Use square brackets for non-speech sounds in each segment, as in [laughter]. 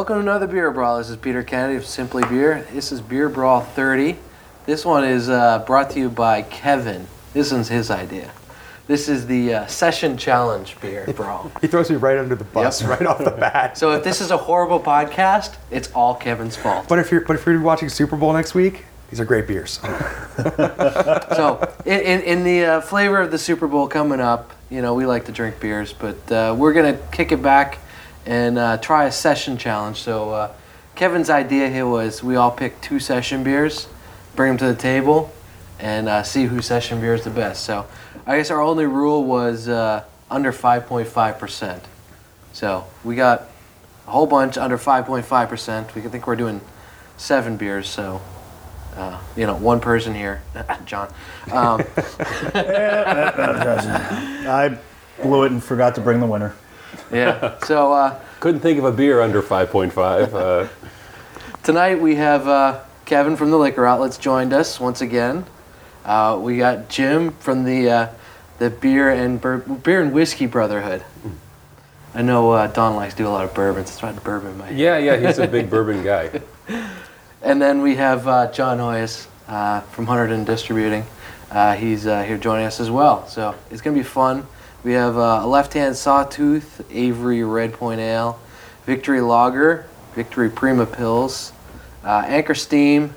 welcome to another Beer Brawl. This is Peter Kennedy of Simply Beer. This is Beer Brawl 30. This one is uh, brought to you by Kevin. This one's his idea. This is the uh, Session Challenge Beer [laughs] Brawl. He throws me right under the bus right off the bat. So if this is a horrible podcast, it's all Kevin's fault. but if you're but if you're watching Super Bowl next week, these are great beers. [laughs] So, in, in, in the uh, flavor of the Super Bowl coming up, you know, we like to drink beers, but uh, we're going to kick it back and uh, try a session challenge. So, uh, Kevin's idea here was we all pick two session beers, bring them to the table, and uh, see whose session beer is the best. So, I guess our only rule was uh, under 5.5%. So, we got a whole bunch under 5.5%. We think we're doing seven beers, so uh, you know, one person here, [laughs] John. Um, [laughs] I blew it and forgot to bring the winner. [laughs] yeah. So uh, Couldn't think of a beer under 5.5. Uh, [laughs] tonight we have uh, Kevin from the Liquor Outlets joined us once again. Uh, we got Jim from the uh, the beer and bur- beer and whiskey brotherhood. I know uh, Don likes to do a lot of bourbons. That's why bourbon my yeah, yeah, he's a big [laughs] bourbon guy. And then we have uh, John Hoyes uh, from Hunterdon Distributing. Uh, he's uh, here joining us as well. So it's going to be fun. We have uh, a left hand sawtooth, Avery Red Point Ale, Victory Lager, Victory Prima Pils, uh, Anchor Steam,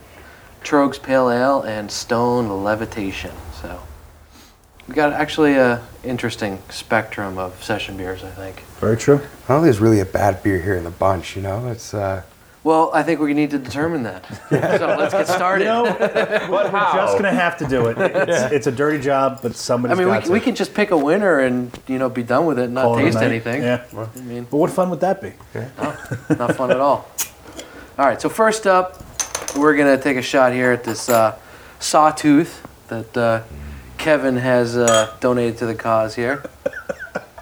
Trogs Pale Ale, and Stone Levitation. So we got actually a interesting spectrum of session beers, I think. Very true. I don't think there's really a bad beer here in the bunch. You know, it's uh, Well, I think we need to determine that. [laughs] So let's get started. You know, [laughs] we're just gonna have to do it. [laughs] It's, it's a dirty job, but I somebody's mean, got we, we can just pick a winner and you know be done with it and not Call taste anything. Yeah. I mean, But what fun would that be? not fun at all. All right, so first up, we're gonna take a shot here at this uh, sawtooth that uh, Kevin has uh, donated to the cause here.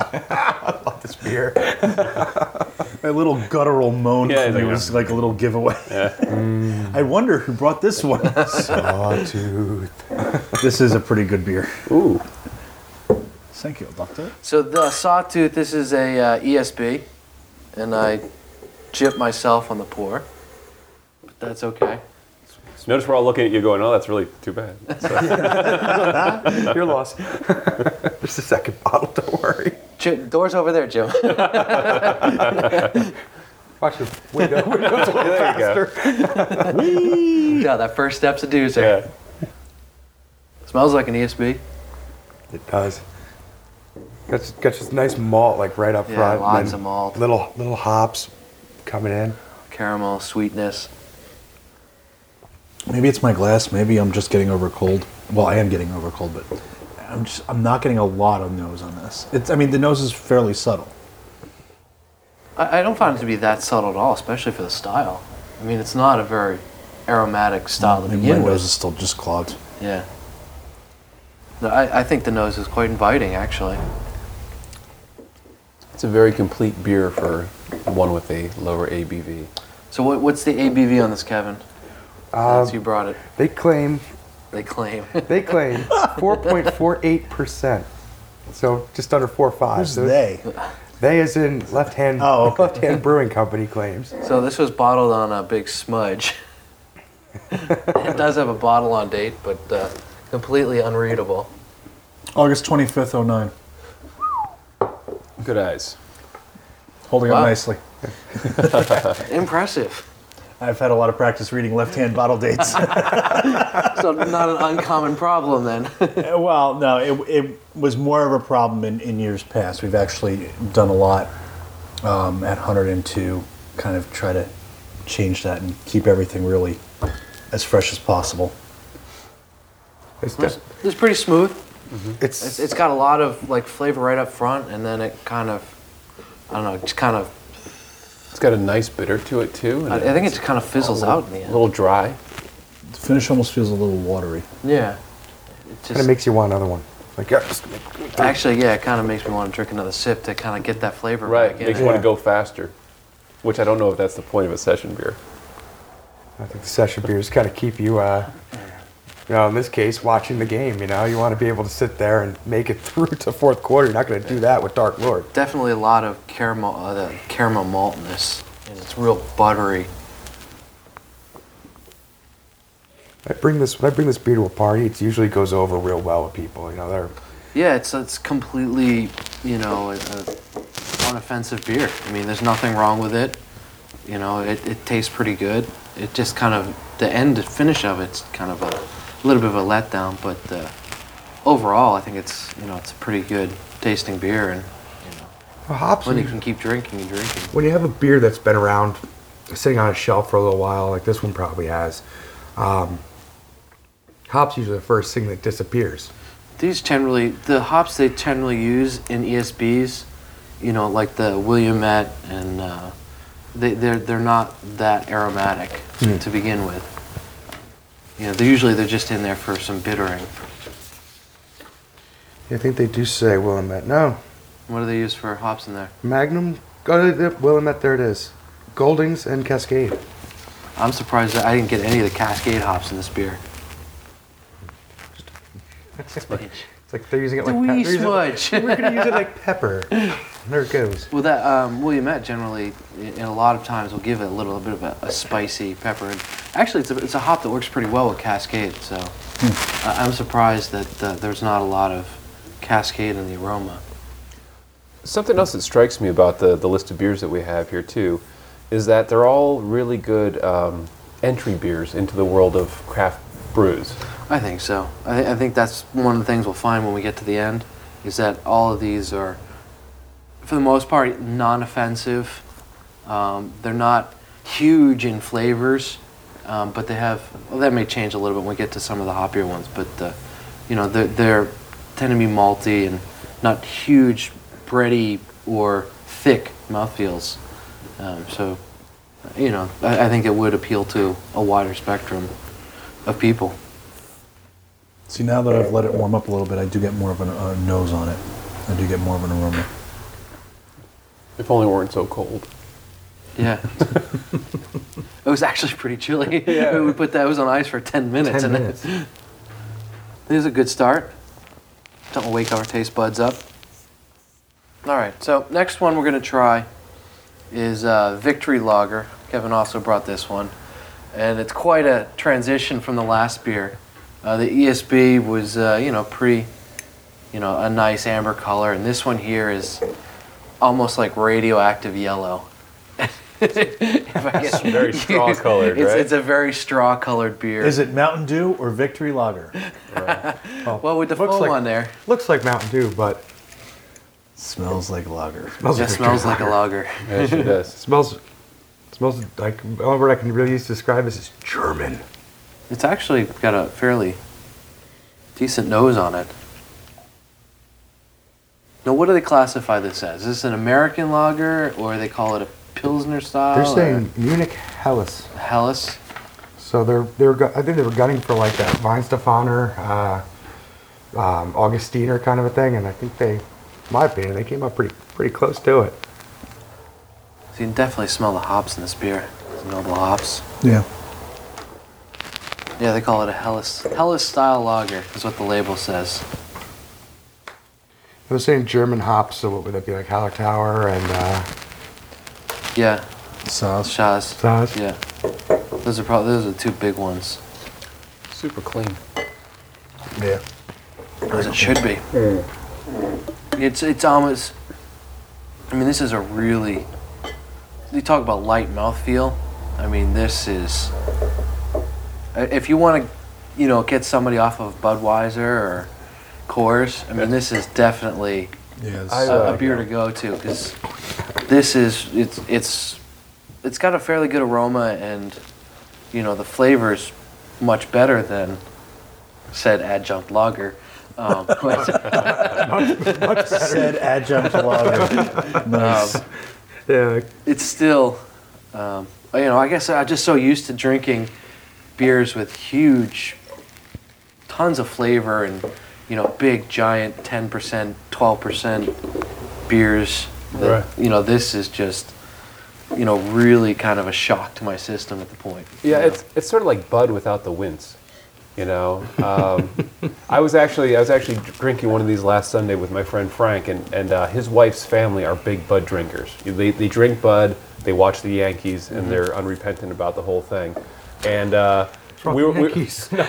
[laughs] this beer. [laughs] A little guttural moan Yeah, from me you was like a little giveaway. [laughs] I wonder who brought this one. Sawtooth. this is a pretty good beer. Ooh. Thank you, Doctor. So the sawtooth, this is a uh, ESB, and I chip myself on the pour, but that's okay. Notice we're all looking at you going, oh, that's really too bad. [laughs] So, [laughs] You're lost. [laughs] Just a second bottle. Don't worry. Jim, doors over there, Jim. Watch the window. Window's a little there you faster. go. yeah, that first step's a doozer. Yeah. Smells like an ESB. It does. Got just, got just nice malt like right up Yeah, front. and lots of malt. Little little hops coming in. Caramel, sweetness. Maybe it's my glass. Maybe I'm just getting over cold. Well, I am getting over cold, but I'm just I'm not getting a lot of nose on this. It's I mean the nose is fairly subtle. I, I don't find it to be that subtle at all, especially for the style. I mean, it's not a very aromatic style to Maybe begin my with. nose is still just clogged. Yeah. No, I, I think the nose is quite inviting, actually. It's a very complete beer for one with a lower ABV. So, what, what's the ABV on this, Kevin? Um, Since you brought it, they claim they claim. [laughs] they claim 4.48 percent. So just under four five. Who's so they? They is in left hand Oh, okay. [laughs] left hand brewing company claims. so, this was bottled on a big smudge. [laughs] it does have a bottle on date, but uh, completely unreadable. August 25th, 09. Good eyes. Holding Wow. up nicely. Impressive. I've had a lot of practice reading left-hand bottle dates. [laughs] [laughs] So, not an uncommon problem then. well, no, it, it was more of a problem in, in years past. We've actually done a lot um, at 102, kind of try to change that and keep everything really as fresh as possible. It's, it's, it's pretty smooth. it's, It's, it's got a lot of like flavor right up front, and then it kind of, I don't know, just kind of. It's got a nice bitter to it, too. and I, I think it just kind of fizzles out in the A little dry. The finish almost feels a little watery. Yeah. It kind of makes you want another one. Like yeah, just actually, yeah, it kind of makes me want to drink another sip to kind of get that flavor Right. back in. Makes you it. want to go faster. Which I don't know if that's the point of a session beer. I think the session beers kind of keep you, uh, you know, in this case, watching the game. You know, you want to be able to sit there and make it [laughs] through to fourth quarter. You're not going to do that with Dark Lord. Definitely a lot of caramel, uh, the caramel maltness and it's real buttery. I bring this when I bring this beer to a party. It usually goes over real well with people. You know, they're Yeah, it's it's completely you know a, a unoffensive beer. I mean, there's nothing wrong with it. You know, it, it tastes pretty good. It just kind of the end the finish of it's kind of a little bit of a letdown, but uh, overall, I think it's you know it's a pretty good tasting beer, and you know well, hops. when you can keep drinking and drinking. when you have a beer that's been around, sitting on a shelf for a little while, like this one probably has, um, hops usually the first thing that disappears. These generally, the hops they generally use in ESBs, you know, like the Willamette, and uh, they, they're, they're not that aromatic to, to begin with. You know, they're usually they're just in there for some bittering. I think they do say Willamette. No, What do they use for hops in there? Magnum. Oh, Go to the Willamette. There it is. Goldings and Cascade. I'm surprised that I didn't get any of the Cascade hops in this beer. It's like they're using it The like wee they're using it like- smudge. We're gonna use it like pepper. [laughs] There it goes. Well, that um, Willamette generally, in a lot of times, will give it a little bit of a, a spicy pepper. And actually, it's a, it's a hop that works pretty well with Cascade. So I I'm surprised that uh, there's not a lot of Cascade in the aroma. Something else that strikes me about the, the list of beers that we have here too is that they're all really good um, entry beers into the world of craft brews. I think so. I, thi- I think that's one of the things we'll find when we get to the end, is that all of these are, for the most part, non-offensive. Um, they're not huge in flavors, um, but they have. Well, that may change a little bit when we get to some of the hoppier ones. But uh, you know, they're, they're tend to be malty and not huge, bready or thick mouthfeels. Um, so, you know, I, I think it would appeal to a wider spectrum of people. See, now that I've let it warm up a little bit, I do get more of a nose on it. I do get more of an aroma. If only it weren't so cold. Yeah. [laughs] it was actually pretty chilly. [laughs] [laughs] we put that it was on ice for 10 minutes. 10 and minutes. It, it was a good start. Don't wake our taste buds up. All right, so next one we're going to try is uh, Victory Lager. Kevin also brought this one. And it's quite a transition from the last beer. Uh, the ESB was, uh, you know, pretty, you know, a nice amber color. And this one here is almost like radioactive yellow. [laughs] if I very straw-colored, [laughs] it's, right? It's a very straw colored beer. Is it Mountain Dew or Victory Lager? [laughs] Well, with the Looks foam like- on there, Looks like Mountain Dew, but Smells like lager. smells it like smells Victory like a lager. Yeah, it sure does. Smells smells like the only word I can really use to describe this is German. It's actually got a fairly decent nose on it. Now, what do they classify this as? Is this an American lager, or they call it a Pilsner style? They're or saying Munich Helles. Helles. So they're they're gu- I think they were gunning for like that Weihenstephaner, uh, um, Augustiner kind of a thing, and I think they, in my opinion, they came up pretty pretty close to it. So you can definitely smell the hops in this beer. Smell the hops. Yeah. Yeah, they call it a Helles Helles style lager. Is what the label says. I was saying German hops, so what would that be like Hallertauer and uh, Yeah, Sauce. Shaz. Saaz? Yeah, those are probably those are the two big ones. Super clean. Yeah. As it should be. It's it's almost. I mean, this is a really. You talk about light mouthfeel. I mean, this is. If you want to, you know, get somebody off of Budweiser or Coors, I mean, this is definitely Yeah. I, a, a beer to go to because this is it's it's it's got a fairly good aroma and you know the flavor's much better than said adjunct lager. Um, [laughs] but, Said adjunct lager. [laughs] nice. um, yeah, it's still, um, you know, I guess I'm just so used to drinking beers with huge, tons of flavor and, you know, big, giant 10%, 12% beers. That, Right. You know, this is just, you know, really kind of a shock to my system at the point. Yeah, you know? it's it's sort of like Bud without the wince. You know, um, [laughs] I was actually I was actually drinking one of these last Sunday with my friend Frank, and and uh, his wife's family are big Bud drinkers. They they drink Bud, they watch the Yankees, and they're unrepentant about the whole thing. And uh, we were, we- Yankees. [laughs] my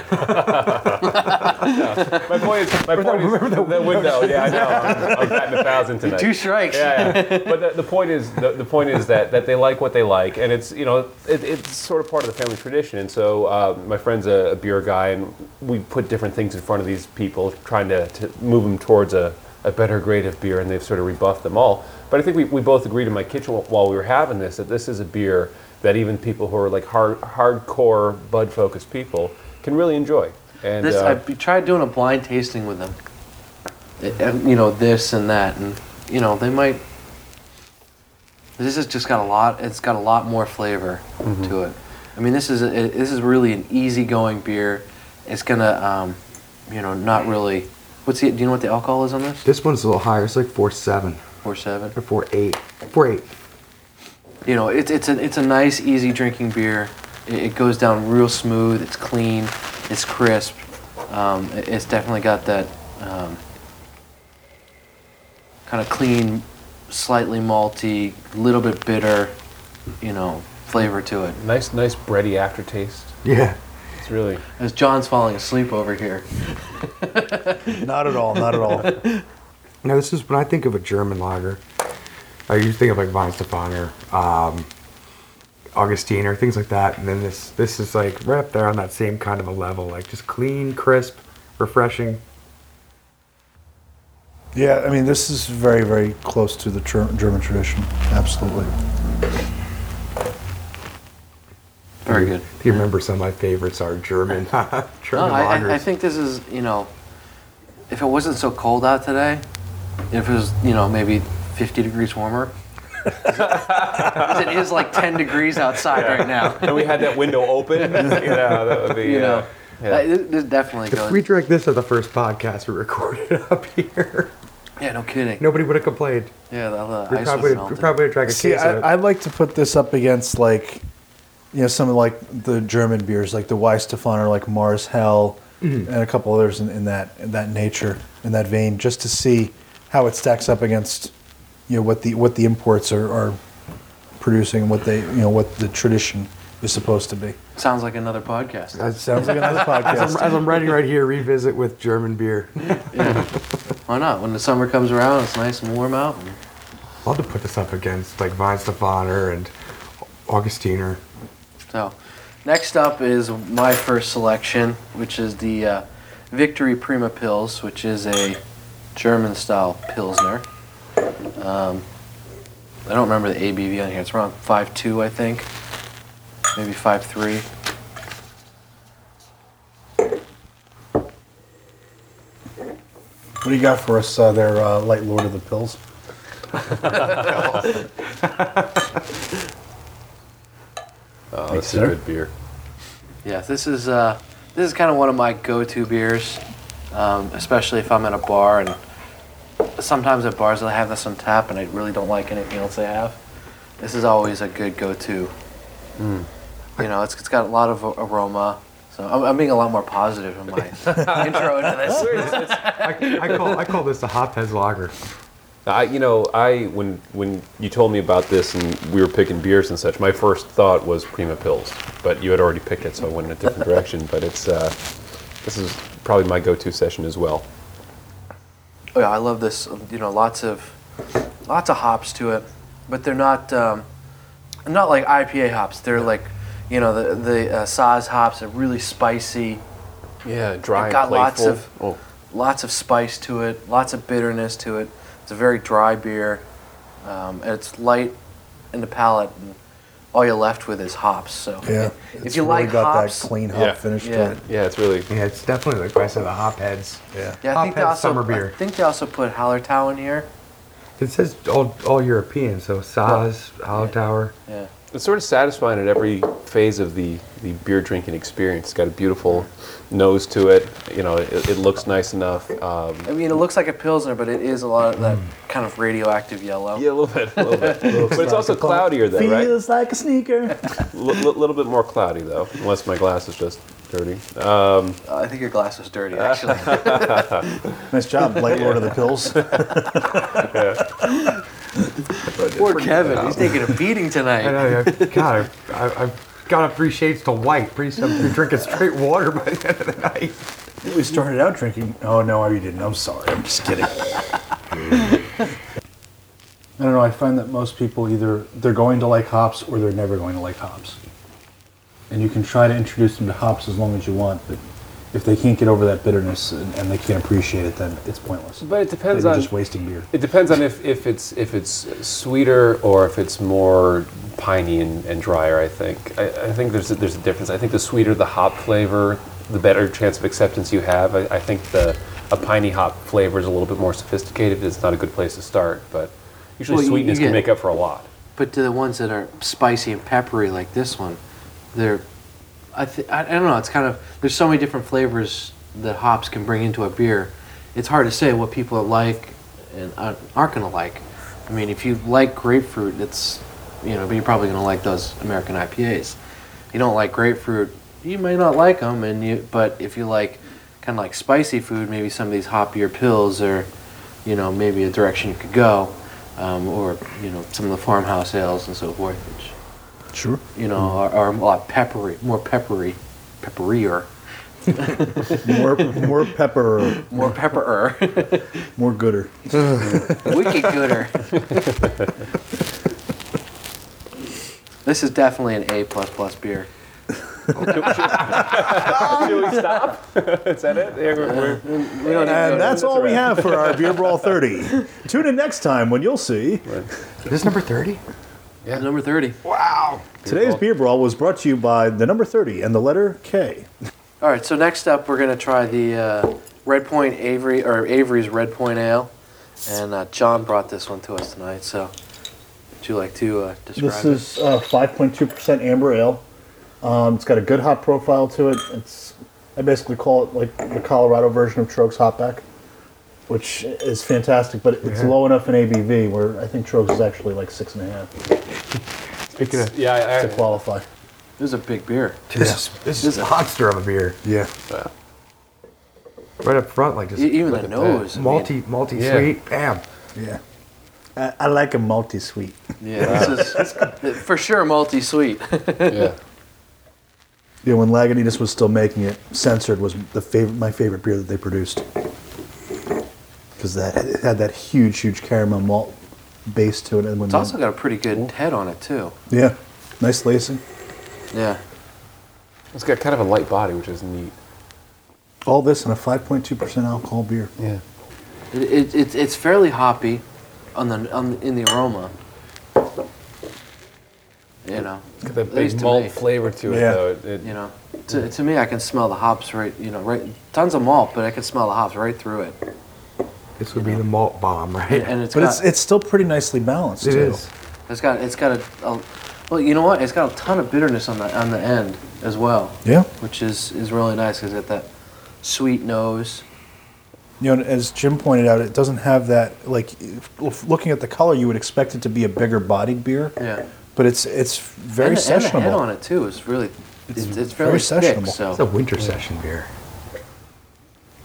point is my point is the window. Yeah, I know. I'm, I'm batting a thousand tonight. Two strikes. Yeah, yeah. but the, the point is the, the point is that, that they like what they like, and it's you know it, it's sort of part of the family tradition. And so uh, my friend's a, a beer guy, and we put different things in front of these people, trying to, to move them towards a, a better grade of beer, and they've sort of rebuffed them all. But I think we, we both agreed in my kitchen while we were having this that this is a beer that even people who are like hard hardcore Bud focused people can really enjoy. And This uh, I tried doing a blind tasting with them. It- and, you know this and that, and you know they might. This has just got a lot. It's got a lot more flavor Mm-hmm. to it. I mean, this is a, this is really an easygoing beer. It's gonna, um, you know, not really. What's the? Do you know what the alcohol is on this? This one's a little higher. It's like four seven. Four seven. or four eight. Four eight. You know, it's it's a it's a nice, easy drinking beer. It, it goes down real smooth. It's clean. It's crisp. Um, it- it's definitely got that um, kind of clean, slightly malty, little bit bitter, you know, flavor to it. nice nice bready aftertaste. Yeah. It's really As John's falling asleep over here. [laughs] Not at all. Not at all. [laughs] Now this is when I think of a German lager. I usually think of like Weihenstephaner, um, Augustiner, things like that. And then this this is like right up there on that same kind of a level, like just clean, crisp, refreshing. Yeah, I mean, this is very, very close to the Ger- German tradition. Absolutely. Very good. If you remember, some of my favorites are German [laughs] No, German I, I, I think this is, you know, if it wasn't so cold out today, if it was, you know, maybe 50 degrees warmer. it is like 10 degrees outside right now. and we had that window open. [laughs] you know, that would be. You know, uh, yeah. Uh, this, this definitely if goes. we drank this at the first podcast we recorded [laughs] up here, yeah, no kidding. nobody would have complained. Yeah, the, the We ice probably, was we probably would have drank a See, case of it. I, I'd like to put this up against like, you know, some of like the German beers, like the Weihenstephaner, like Mahrs Hell, and a couple others in, in that in that nature, in that vein, just to see how it stacks up against, you know, what the what the imports are, are producing and what they, you know, what the tradition is supposed to be. Sounds like another podcast. As, Sounds like another [laughs] as, I'm, podcast. as I'm writing right here, revisit with German beer. [laughs] Why not? When the summer comes around, it's nice and warm out. and- I'll have to put this up against like Weihenstephaner and Augustiner. So, next up is my first selection, which is the uh, Victory Prima Pils, which is a German style Pilsner. Um, I don't remember the ABV on here. It's around 5.2, I think. Maybe 5.3. What do you got for us uh, there, uh, Light Lord of the Pills? [laughs] Oh, Thanks, this is a sir. good beer. Yeah, this is uh, this is kind of one of my go-to beers, um, especially if I'm at a bar and sometimes at bars they'll have this on tap and I really don't like anything else they have. This is always a good go-to. You know, it's, it's got a lot of aroma. So I'm, I'm being a lot more positive in my [laughs] intro into this. I, I call I call this a hophead lager. I, you know, I when when you told me about this and we were picking beers and such, my first thought was Prima Pils, but you had already picked it, so I went in a different [laughs] direction. But it's uh, this is probably my go-to session as well. Oh yeah, I love this. You know, lots of lots of hops to it, but they're not um, not like IPA hops. They're like, you know, the the uh, Saaz hops are really spicy. Yeah, dry, It got lots of- oh, lots of spice to it, lots of bitterness to it. It's a very dry beer, um, and it's light in the palate, and all you're left with is hops. So Yeah. if It's you really like got hops, that clean hop Yeah. finish Yeah. to it. yeah, it's really Yeah, it's definitely like I said, the hopheads. Yeah. yeah, I think they also summer beer. I think they also put Hallertau in here. It says all, all European, so Saaz, Hallertauer. Yeah, it's sort of satisfying at every phase of the, the beer drinking experience. It's got a beautiful nose to it. You know, it, it looks nice enough. Um, I mean it looks like a pilsner, but it is a lot of that kind of radioactive yellow. yeah, a little bit, a little bit. [laughs] but it's also cloudier, though, right? Feels like a sneaker. A little bit more cloudy, though, unless my glass is just dirty. Um, Uh, I think your glass was dirty, actually. [laughs] Nice job, Light Lord of the Pills. [laughs] [laughs] Poor Kevin. He's taking a beating I tonight. know, I- God, I, I, I've gone up three shades to white. Pretty soon you're drinking straight water by the end of the night. we started out drinking. Oh no, you didn't. I'm sorry. I'm just kidding. [laughs] I don't know. I find that most people either they're going to like hops or they're never going to like hops. And you can try to introduce them to hops as long as you want, but if they can't get over that bitterness and, and they can't appreciate it, then it's pointless. but it depends They're on. just wasting beer. It depends on if, if it's if it's sweeter or if it's more piney and, and drier. I think I, I think there's a, there's a difference. I think the sweeter the hop flavor, the better chance of acceptance you have. I, I think the a piney hop flavor is a little bit more sophisticated. It's not a good place to start, but usually Well, you- you sweetness get- can make up for a lot. But to the ones that are spicy and peppery like this one, they're, I, th- I, don't know. It's kind of there's so many different flavors that hops can bring into a beer. It's hard to say what people like and aren't gonna like. I mean, if you like grapefruit, it's you know, but you're probably gonna like those American IPAs. You don't like grapefruit, you may not like them, and you. But if you like kind of like spicy food, maybe some of these hoppier pills are, you know, maybe a direction you could go, um, or you know, some of the farmhouse ales and so forth, Sure. you know are, are a lot peppery, more peppery, pepperier, More, more pepper, more pepperer, [laughs] more gooder. [laughs] wicked gooder. this is definitely an A plus plus beer. Should we stop? Is that it? Yeah, we're- we're- uh, We don't even go And to- that's all we have for our [laughs] Beer Brawl 30. Tune in next time when you'll see. This is number 30? Number thirty. Wow. Today's Beer Brawl was brought to you by the number 30 and the letter K. All right, so next up we're gonna try the uh, Red Point Avery or Avery's Red Point Ale, and uh, John brought this one to us tonight. So, would you like to uh, describe This is uh, 5.2% amber ale. Um, it's got a good hop profile to it. It's I basically call it like the Colorado version of Trogs Hopback, which is fantastic, but it's Yeah. low enough in ABV where I think Trogs is actually like six and a half Speaking of, yeah, I, to qualify. This is a big beer. this, is, this is a monster of a beer. Yeah. Right up front, like just Even the nose. I mean, multi, multi Yeah. sweet. Bam. Yeah. I, I like a multi sweet. yeah, this is for sure multi-sweet. [laughs] yeah. Yeah, when Lagunitas was still making it, Censored was the favorite, my favorite beer that they produced. Because that it had that huge, huge caramel malt base to it, and when It's also got a pretty good head on it too. yeah, nice lacing. Yeah. It's got kind of a light body, which is neat. All this in a 5.2% alcohol beer. Yeah. It, it, it, it's fairly hoppy on the, on the in the aroma. You know, It's got that big malt me. flavor to it, Yeah. though. It, it, you know, to, to me, I can smell the hops right. You know, right. Tons of malt, but I can smell the hops right through it. This would be the malt bomb, right? And, and it's But got it's it's still pretty nicely balanced. It too. is. it's got it's got a, a well, you know what? It's got a ton of bitterness on the on the end as well, Yeah. which is is really nice because it's got that sweet nose. You know, as Jim pointed out, it doesn't have that like. Looking at the color, you would expect it to be a bigger bodied beer. Yeah. But it's it's very and, the- and the sessionable. head on it too is really it's, it's, very fairly thick. sessionable. So It's a winter session beer.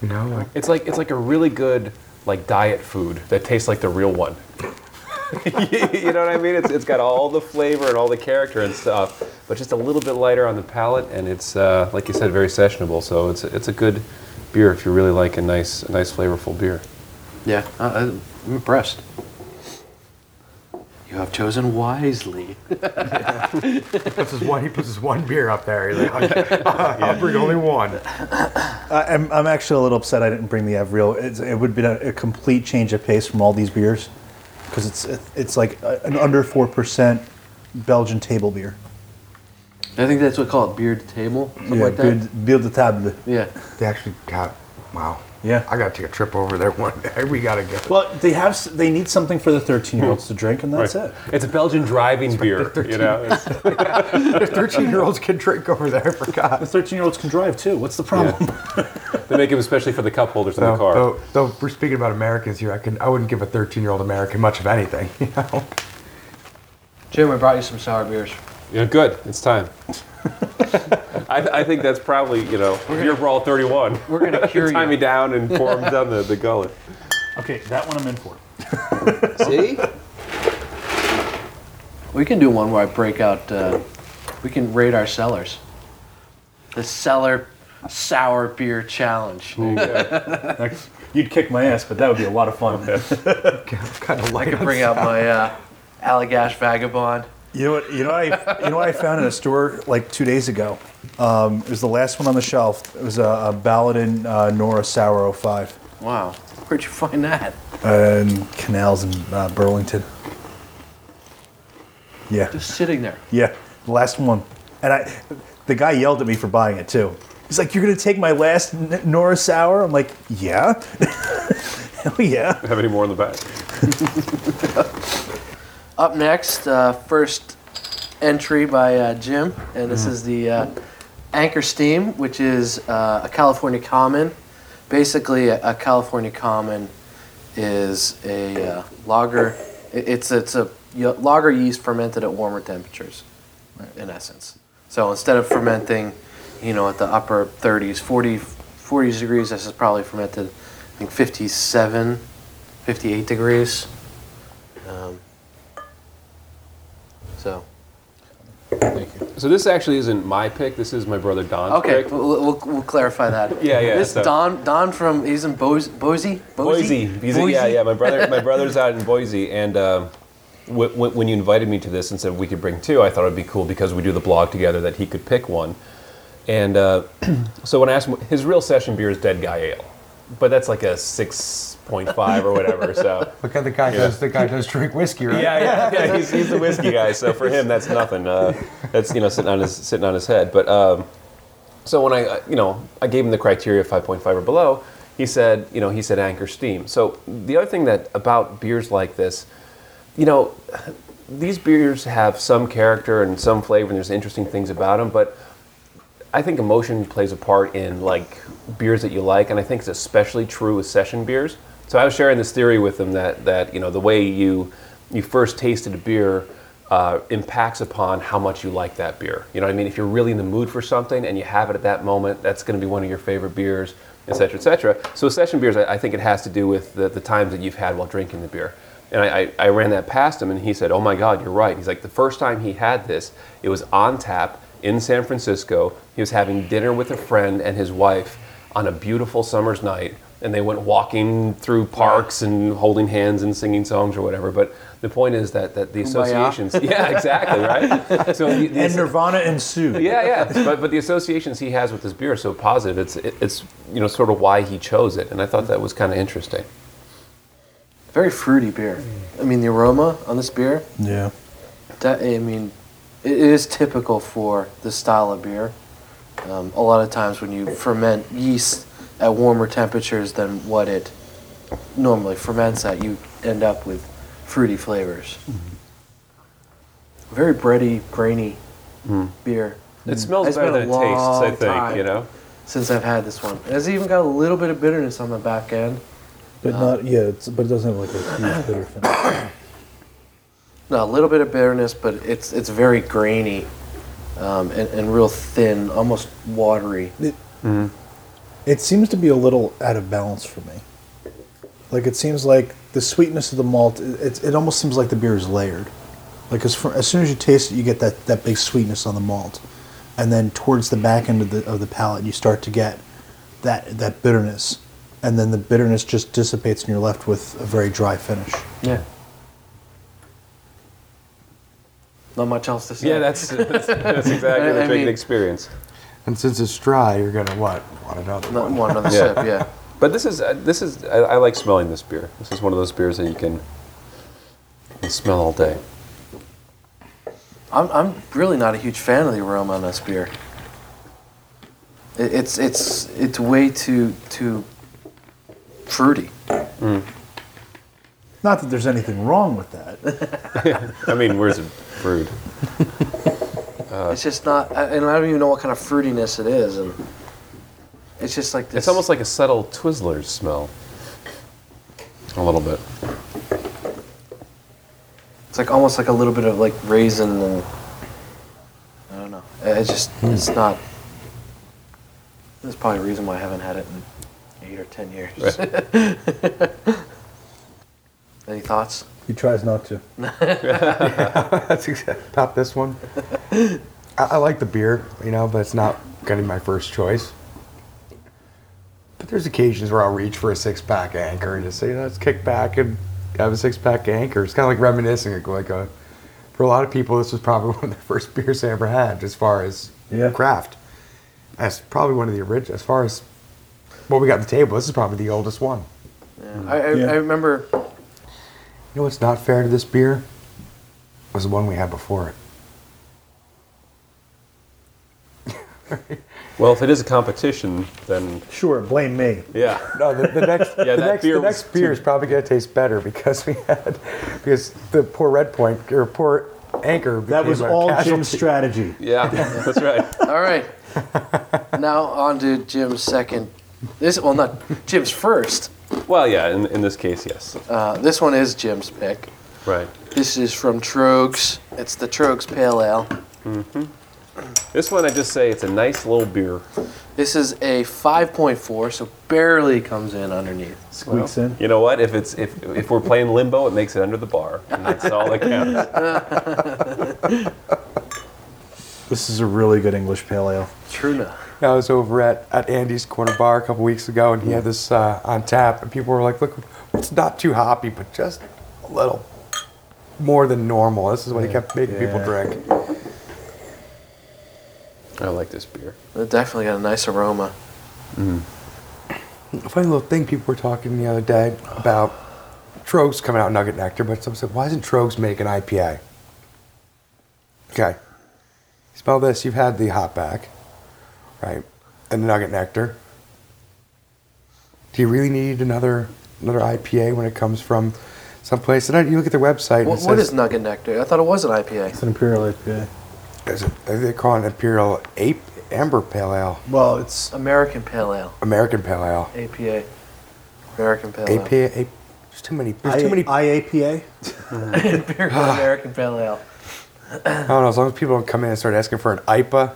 You know, like it's like it's like a really good like diet food that tastes like the real one. [laughs] you know what I mean? It's, it's got all the flavor and all the character and stuff, but just a little bit lighter on the palate, and it's uh, like you said, very sessionable. So it's it's a good beer if you really like a nice a nice flavorful beer. yeah, I, I'm impressed. You have chosen wisely. puts his one, he puts his one beer up there. He's like, [laughs] I'll bring only one. I- I'm, I'm actually a little upset I didn't bring the Avril. It's, it would be a, a complete change of pace from all these beers because it's it's like an under four percent Belgian table beer. I think that's what they call it, beer to table, something like that. good beer de table. Yeah. They actually got, wow. Yeah. I got to take a trip over there one day. [laughs] We got to go. Well, they have they need something for the 13 year olds hmm. to drink, and that's it. It's a Belgian driving beer. You know, [laughs] It's- [laughs] If 13 year olds can drink over there, I The forgot. 13 year olds can drive too. What's the problem? they make them especially for the cup holders in the car. though, though we're speaking about Americans here, I can I wouldn't give a 13 year old American much of anything. You know, Jim, I brought you some sour beers. Yeah, good. It's time. I, I think that's probably you know beer brawl 31. We're gonna [laughs] cure tie you. me down and pour them [laughs] down the, the gullet. Okay, that one I'm in for. [laughs] See? We can do one where I break out. Uh, we can raid our cellars. The cellar sour beer challenge. Next, you'd kick my ass, but that would be a lot of fun. kind of I like could bring out my uh, Allagash Vagabond. You know what? You know what I you know what I found in a store like two days ago. Um, it was the last one on the shelf. It was a, a Baladin uh, Nora Sour 05 Wow, where'd you find that? and Canals in uh, Burlington. Yeah, Just sitting there. yeah, the last one. And I, the guy yelled at me for buying it too. He's like, "You're gonna take my last N- Nora Sour?" I'm like, "Yeah, [laughs] hell yeah." Have any more in the back? [laughs] Up next, uh, first entry by uh, Jim, and this is the uh, Anchor Steam, which is uh, a California Common. Basically, a, a California Common is a uh, lager. it- It's it's a y- lager yeast fermented at warmer temperatures, in essence. So instead of fermenting, you know, at the upper 30s, 40, 40 degrees, this is probably fermented, I think 57, 58 degrees. Um, so. Thank you. So this actually isn't my pick. This is my brother Don's Okay, pick. we'll, we'll, we'll clarify that. [laughs] Yeah, yeah, This so- Don Don from he's in Boise Boise Boise. He's- Yeah, yeah. My brother, my [laughs] brother's out in Boise, and um, w- w- when you invited me to this and said we could bring two, I thought it'd be cool because we do the blog together that he could pick one. And uh, [clears throat] so when I asked him, his real session beer is Dead Guy Ale, but that's like a six point five or whatever. So [laughs] at the guy does the guy does drink whiskey, right? yeah, yeah, yeah. He's, he's the whiskey guy, so for him that's nothing. Uh, that's you know sitting on his sitting on his head. But um, so when I you know I gave him the criteria of 5.5 or below, he said you know he said anchor steam. So the other thing that about beers like this, you know, these beers have some character and some flavor, and there's interesting things about them, but I think emotion plays a part in like beers that you like, and I think it's especially true with session beers. So I was sharing this theory with them that that you know the way you you first tasted a beer uh, impacts upon how much you like that beer. You know what I mean? If you're really in the mood for something and you have it at that moment, that's going to be one of your favorite beers, et cetera, et cetera. So session beers, I, I think it has to do with the, the times that you've had while drinking the beer. And I, I ran that past him, and he said, "Oh my God, you're right." He's like, the first time he had this, it was on tap in San Francisco. He was having dinner with a friend and his wife on a beautiful summer's night, and they went walking through parks and holding hands and singing songs or whatever. But the point is that, that the Kumbaya. associations, [laughs] yeah, exactly, right. So the, the- And Nirvana ensued. yeah, yeah. But but the associations he has with this beer are so positive. It's it, it's you know sort of why he chose it, and I thought that was kind of interesting. Very fruity beer. I mean the aroma on this beer. Yeah. That I mean, it is typical for this style of beer. Um, a lot of times when you ferment yeast at warmer temperatures than what it normally ferments at, you end up with fruity flavors. Very bready, grainy hmm. beer. It smells It's better a than it tastes. I think you know. Since I've had this one, it has even got a little bit of bitterness on the back end. But uh, not yeah, it's, but it doesn't have like a huge bitter finish. No, a little bit of bitterness, but it's it's very grainy um, and, and real thin, almost watery. It, mm-hmm. It seems to be a little out of balance for me. Like it seems like the sweetness of the malt, it, it, it almost seems like the beer is layered. Like as, far, as soon as you taste it, you get that, that big sweetness on the malt, and then towards the back end of the of the palate, you start to get that that bitterness, and then the bitterness just dissipates, and you're left with a very dry finish. Yeah. Not much else to say. Yeah, that's [laughs] that's, that's exactly I- the I drinking mean- experience. And since it's dry, you're gonna what? Want another Not one? one another Yeah. sip. Yeah. But this is uh, this is I, I like smelling this beer. This is one of those beers that you can, you can smell all day. I'm I'm really not a huge fan of the aroma on this beer. It, it's it's it's way too too fruity. Not that there's anything wrong with that. [laughs] I mean, where's it brewed? [laughs] Uh, it's just not, and I don't even know what kind of fruitiness it is, and it's just like this. It's almost like a subtle Twizzlers smell. A little bit. It's like almost like a little bit of like raisin and I don't know. It's just hmm. it's not There's probably a reason why I haven't had it in eight or ten years. [laughs] Any thoughts? He tries not to. [laughs] [laughs] That's exactly not this one. I, I like the beer, you know, but it's not gonna be my first choice. But there's occasions where I'll reach for a six pack anchor and just say, let's kick back and have a six pack anchor. It's kind of like reminiscing, like, like a, for a lot of people, this was probably [laughs] one of the first beers they ever had as far as Yeah. craft. That's probably one of the original, as far as what we got on the table, this is probably the oldest one. Yeah. I, I, Yeah. I remember. You know what's not fair to this beer? Was the one we had before it. [laughs] Well, if it is a competition, then Sure, blame me. yeah. No, the, the next, [laughs] Yeah, the that next, beer the next beer is probably going to taste better because we had because the poor Red Point or poor Anchor. That was all casualty. Jim's strategy. Yeah, that's right. [laughs] All right. now on to Jim's second. This well, not Jim's first. Well, yeah, in, in this case, yes. Uh, this one is Jim's pick. Right. This is from Trogs. It's the Trogs Pale Ale. This one, I just say it's a nice little beer. This is a 5.4, so barely comes in underneath. Squeaks in. You know what? If it's if if we're playing limbo, it makes it under the bar, and that's all that counts. [laughs] This is a really good English pale ale. True enough. I was over at, at Andy's Corner Bar a couple weeks ago, and he had this uh, on tap, and people were like, "Look, it's not too hoppy, but just a little more than normal." This is what he kept making people drink. I like this beer. It definitely got a nice aroma. A funny little thing people were talking the other day about Trogs coming out Nugget Nectar, but someone said, why isn't Trogs make an IPA? Okay. Smell this. You've had the Hopback, right? And the Nugget Nectar. Do you really need another another IPA when it comes from someplace? And then you look at their website. and What, it says, is Nugget Nectar? I thought it was an IPA. It's an imperial IPA. Is it, they call it Imperial Ape Amber Pale Ale, Well, it's American Pale Ale. American Pale Ale. APA. American Pale Ale. APA. Ape, there's too many. There's too many. IAPA. [laughs] [laughs] Imperial ah. American Pale Ale. I don't know. As long as people don't come in and start asking for an IPA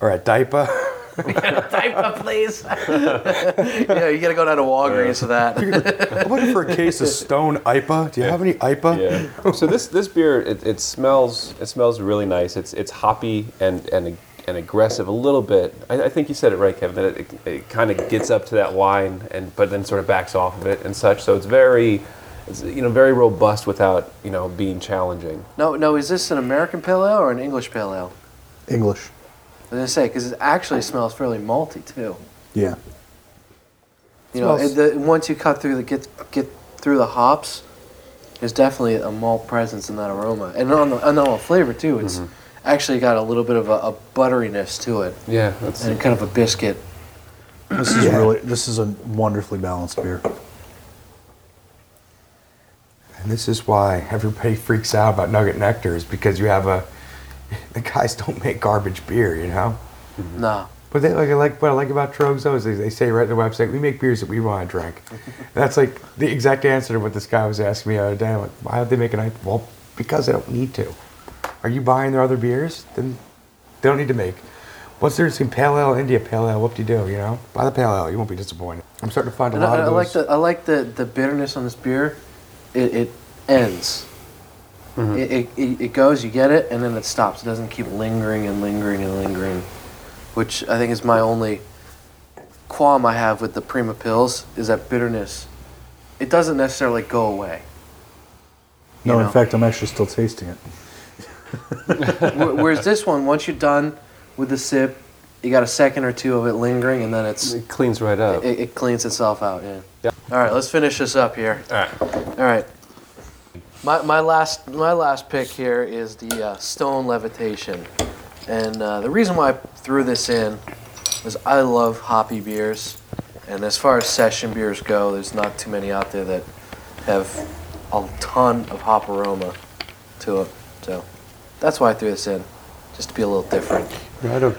or a DIPA. [laughs] [laughs] Type of please. [laughs] yeah, you gotta go down to Walgreens for that. [laughs] I'm looking for a case of Stone IPA. Do you have any IPA? Yeah. so this this beer it, it smells it smells really nice. It's it's hoppy and and and aggressive a little bit. I, I think you said it right, Kevin. That it, it, kind of gets up to that wine and but then sort of backs off of it and such. So it's very it's you know very robust without you know being challenging. no, no, is this an American Pale Ale or an English Pale Ale? English. I was gonna say because it actually smells fairly malty too. Yeah. You know, Smells- it, the, once you cut through the get get through the hops, there's definitely a malt presence in that aroma, and on the and on the flavor too. It's mm-hmm. actually got a little bit of a, a butteriness to it, Yeah, that's and kind of a biscuit. This is Yeah. really this is a wonderfully balanced beer. And this is why everybody freaks out about Nugget Nectar is because you have a. [laughs] The guys don't make garbage beer, you know? Mm-hmm. No, But they like, I like what I like about Trogs though is they, they say right on the website, we make beers that we want to drink. [laughs] That's like the exact answer to what this guy was asking me the other day. I'm like, why don't they make an IPA? Well, because they don't need to. Are you buying their other beers? Then they don't need to make. Once there's some pale ale, India pale ale, whoop de do, you know? Buy the pale ale, you won't be disappointed. I'm starting to find a and lot I, I of like the I like the the bitterness on this beer. It, it ends. Mm-hmm. It, it, it it goes, you get it, and then it stops. It doesn't keep lingering and lingering and lingering, which I think is my only qualm I have with the Prima Pils is that bitterness. It doesn't necessarily go away. No, You in fact, I'm actually still tasting it. [laughs] Wh- Whereas this one, once you're done with the sip, you got a second or two of it lingering, and then it's it cleans right up. it, it cleans itself out. Yeah. Yeah. All right, let's finish this up here. All right. All right. My, my last my last pick here is the uh, Stone Levitation, and uh, the reason why I threw this in is I love hoppy beers, and as far as session beers go, there's not too many out there that have a ton of hop aroma to it. So that's why I threw this in, just to be a little different. I, don't,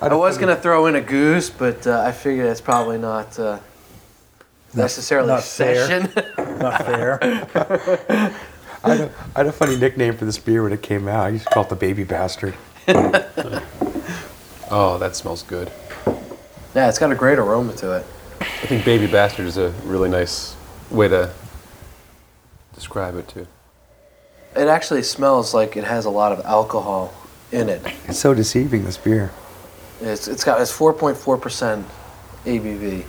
I was gonna throw in a goose, but uh, I figured it's probably not uh, necessarily not fair. session. Not fair. [laughs] [laughs] I, had a, I had a funny nickname for this beer when it came out. I used to call it the baby bastard. [laughs] Oh, that smells good. Yeah, it's got a great aroma to it. I think Baby Bastard is a really nice way to describe it too. It actually smells like it has a lot of alcohol in it. It's so deceiving, this beer. It's it's got it's 4.4% ABV.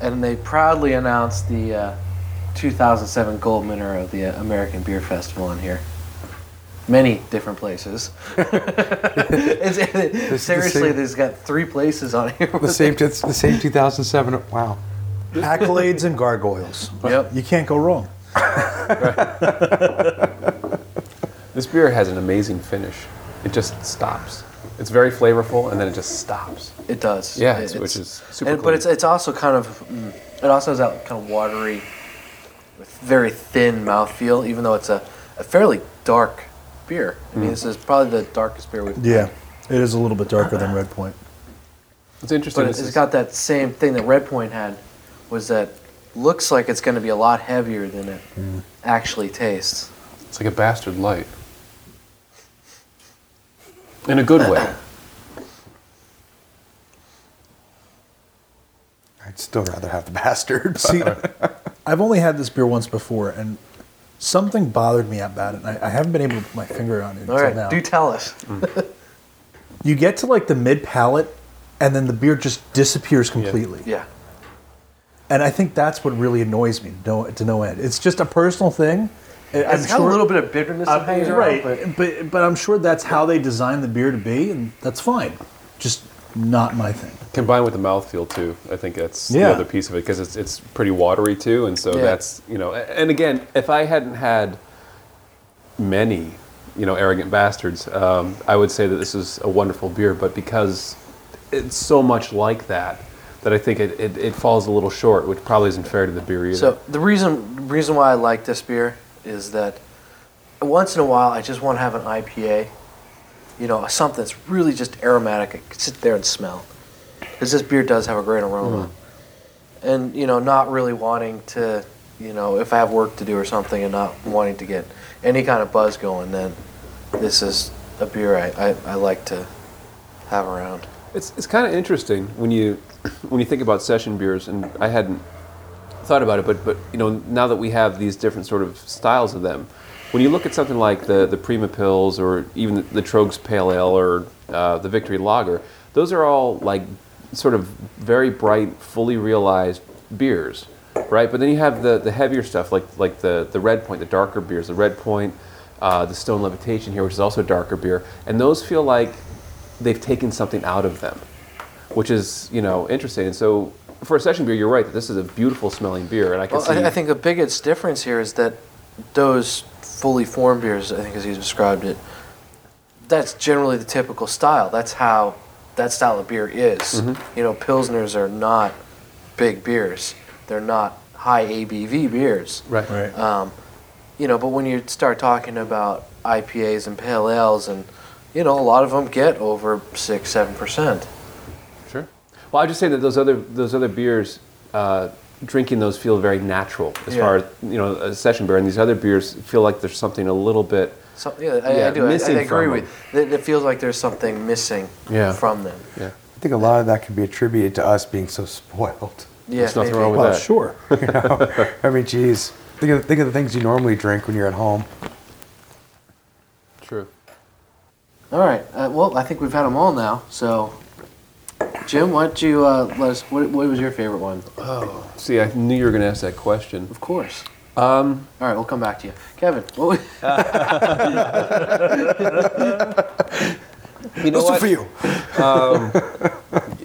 And they proudly announced the uh, 2007 gold winner of the American Beer Festival on here. Many different places. [laughs] it's, it, the seriously, same- there's got three places on here. The same, it's the same 2007. Wow. Accolades and gargoyles. Yep. You can't go wrong. [laughs] This beer has an amazing finish. It just stops. It's very flavorful, and then it just stops. It does. Yeah, It- it's- which is super and- But it's it's also kind of mm, it also has that kind of watery, very thin mouthfeel. Even though it's a, a fairly dark beer. I Mm. mean, this is probably the darkest beer we've. Yeah, it is a little bit darker than Red Point. It's interesting. But This it's is- got that same thing that Red Point had, was that looks like it's going to be a lot heavier than it Mm. actually tastes. It's like a bastard light. In a good way. [laughs] I'd still rather have the bastard. See, I've only had this beer once before, and something bothered me about it. And I, I haven't been able to put my finger on it until All right, now. do tell us. [laughs] you get to like the mid palate, and then the beer just disappears completely. Yeah. And I think that's what really annoys me to no, to no end. It's just a personal thing. I- I'm It's got a little bit of bitterness that Uh, hangs right, but but but I'm sure that's how they designed the beer to be, and that's fine. Just not my thing. Combined with the mouthfeel too, I think that's Yeah. the other piece of it because it's it's pretty watery too, and so Yeah. that's you know. And again, if I hadn't had many, you know, arrogant bastards, um, I would say that this is a wonderful beer. But because it's so much like that, that I think it, it, it falls a little short, which probably isn't fair to the beer either. So the reason reason why I like this beer is that once in a while I just want to have an IPA, you know, something that's really just aromatic. I can sit there and smell, because this beer does have a great aroma, mm-hmm. and you know, not really wanting to, you know, if I have work to do or something, and not wanting to get any kind of buzz going, then this is a beer I, I, I like to have around. It's, it's kind of interesting when you [coughs] when you think about session beers, and I hadn't thought about it, but but you know now that we have these different sort of styles of them, when you look at something like the the Prima Pils or even the, the Troegs Pale Ale or uh, the Victory Lager, those are all like sort of very bright, fully realized beers, right? But then you have the the heavier stuff like like the the Red Point, the darker beers, the Red Point. Uh, the Stone Levitation here, which is also a darker beer, and those feel like they've taken something out of them, which is you know interesting. And so for a session beer, you're right that this is a beautiful smelling beer, and I can Well, see. I, I think the biggest difference here is that those fully formed beers, I think as you described it, that's generally the typical style. That's how that style of beer is. Mm-hmm. You know, Pilsners are not big beers. They're not high ABV beers. right. Right. Um, you know, but when you start talking about IPAs and pale ales, and you know, a lot of them get over six, seven percent. Sure. Well, I just say that those other those other beers, uh, drinking those feel very natural as Yeah. far as you know a session beer, and these other beers feel like there's something a little bit. So yeah, I, Yeah, I do. I, I agree from with. It, it feels like there's something missing Yeah. from them. Yeah. I think a lot of that can be attributed to us being so spoiled. Yeah, There's nothing maybe. wrong with well, that. sure. [laughs] I mean, geez, think of think of the things you normally drink when you're at home. True. All right. Uh, well, I think we've had them all now. So, Jim, why don't you uh, let us? What, what was your favorite one? Oh, see, I knew you were going to ask that question. Of course. Um, All right, we'll come back to you, Kevin. What was, [laughs] you know what? for you.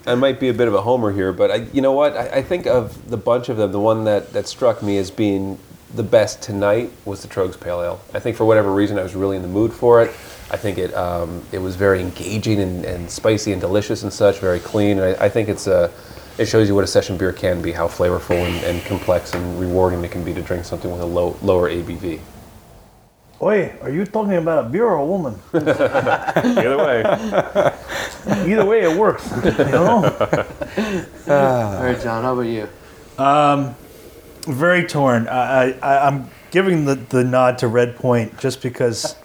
I might be a bit of a homer here, but I, you know what? I, I think of the bunch of them, the one that, that struck me as being the best tonight was the Troegs Pale Ale. I think for whatever reason, I was really in the mood for it. I think it um, it was very engaging and, and spicy and delicious and such, very clean. And I, I think it's a it shows you what a session beer can be, how flavorful and, and complex and rewarding it can be to drink something with a low lower ABV. Oi, are you talking about a beer or a woman? [laughs] Either way, Either way, it works. You know. [laughs] all right, John. How about you? Very torn. I, I, I'm giving the, the nod to Red Point just because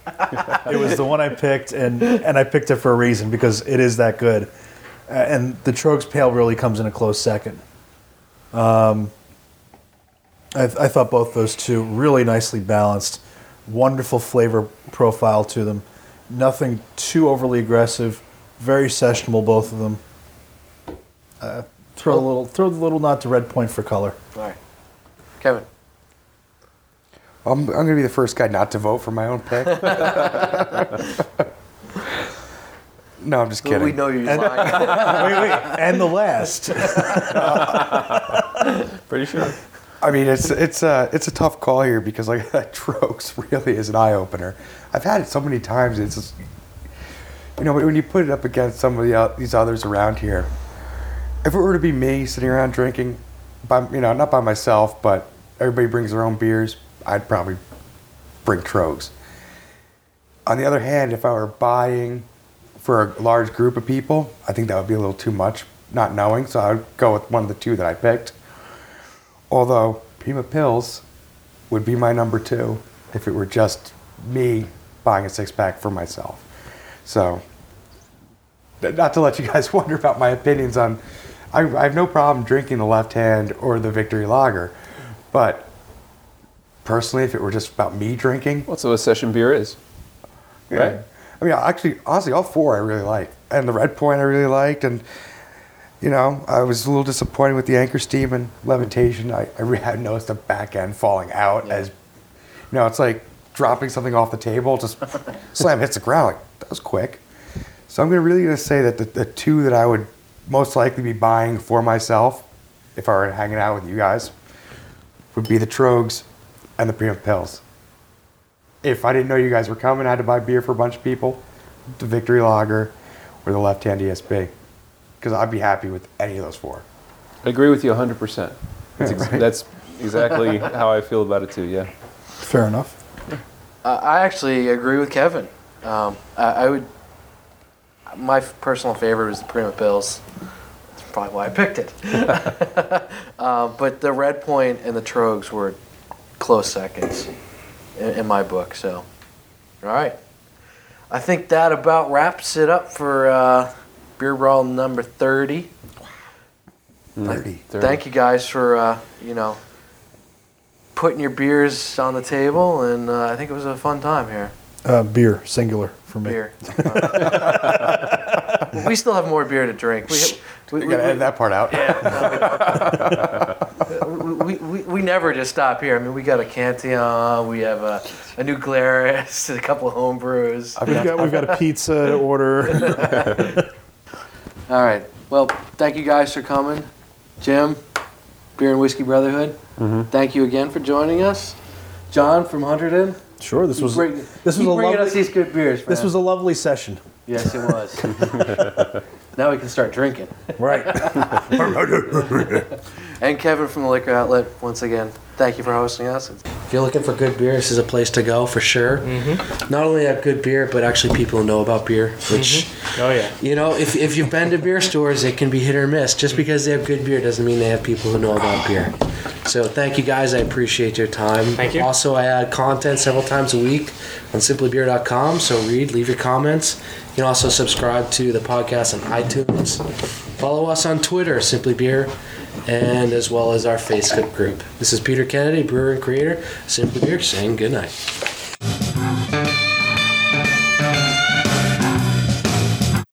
it was the one I picked, and, and I picked it for a reason because it is that good. and the Troegs Pale really comes in a close second. Um, I, I thought both those two really nicely balanced, wonderful flavor profile to them. Nothing too overly aggressive, very sessionable both of them. Uh, throw a little throw the little nod to Red Point for color. All right, Kevin. I'm, I'm going to be the first guy not to vote for my own pick. [laughs] no, I'm just kidding. We know you're lying. [laughs] wait, wait, and the last. [laughs] Pretty sure. I mean, it's it's a it's a tough call here because like that Troegs really is an eye opener. I've had it so many times. It's just, you know when you put it up against some of the o- these others around here. If it were to be me sitting around drinking, by you know not by myself, but everybody brings their own beers, I'd probably bring Troegs. On the other hand, if I were buying for a large group of people, I think that would be a little too much, not knowing. So I would go with one of the two that I picked. Although Prima Pils would be my number two if it were just me buying a six pack for myself. So, not to let you guys [laughs] wonder about my opinions on, I, I have no problem drinking the left hand or the Victory Lager, but personally, if it were just about me drinking, What's what a session beer is? yeah. Right. I mean, actually, honestly, all four I really like, and the Red Point I really liked, and you know, I was a little disappointed with the Anchor Steam and Levitation. I, I really [laughs] had noticed the back end falling out as, you know, it's like dropping something off the table, just [laughs] slam hits the ground. Like that was quick. So I'm gonna really gonna say that the, the two that I would most likely be buying for myself, if I were hanging out with you guys, would be the Troegs and the Prima Pils if I didn't know you guys were coming, I had to buy beer for a bunch of people, the Victory Lager or the Left Hand ESB. Because I'd be happy with any of those four. I agree with you 100%. [laughs] That's, ex- right. that's exactly how I feel about it too, yeah. Fair enough. Uh, I actually agree with Kevin. Um, I, I would. My personal favorite was the Prima Pils. That's probably why I picked it. [laughs] uh, but the Red Point and the Troegs were close seconds in, in my book. So, all right. I think that about wraps it up for uh, Beer Brawl number 30. 30. Thank you guys for, uh, you know, putting your beers on the table, and uh, I think it was a fun time here. Uh, beer, singular for me. Beer. [laughs] we still have more beer to drink. We, we, we, gotta edit that part out. Yeah. [laughs] we, we, we never just stop here. I mean, we got a Cantillon, we have a, a new Glarus, [laughs] a couple of home brews. We've got we've got a pizza to order. All right. Well, thank you guys for coming. Jim, Beer and Whiskey Brotherhood, mm-hmm. thank you again for joining us. John from Hunterdon. Sure, this Keep was bring- this was a bringing us these good beers. this man. was a lovely session. yes, it was. [laughs] now we can start drinking. Right. [laughs] [laughs] And Kevin from the Liquor Outlet, once again, thank you for hosting us. If you're looking for good beer, this is a place to go for sure. Mm-hmm. Not only have good beer, but actually people who know about beer, which, mm-hmm. Oh yeah. you know, if, if you've been to beer stores, it can be hit or miss. Just mm-hmm. because they have good beer doesn't mean they have people who know about beer. So thank you guys. I appreciate your time. Thank you. Also, I add content several times a week on simplybeer.com. So read, leave your comments. You can also subscribe to the podcast on iTunes. Follow us on Twitter, Simply Beer, and as well as our Facebook group. This is Peter Kennedy, brewer and creator, Simply Beer, saying good night.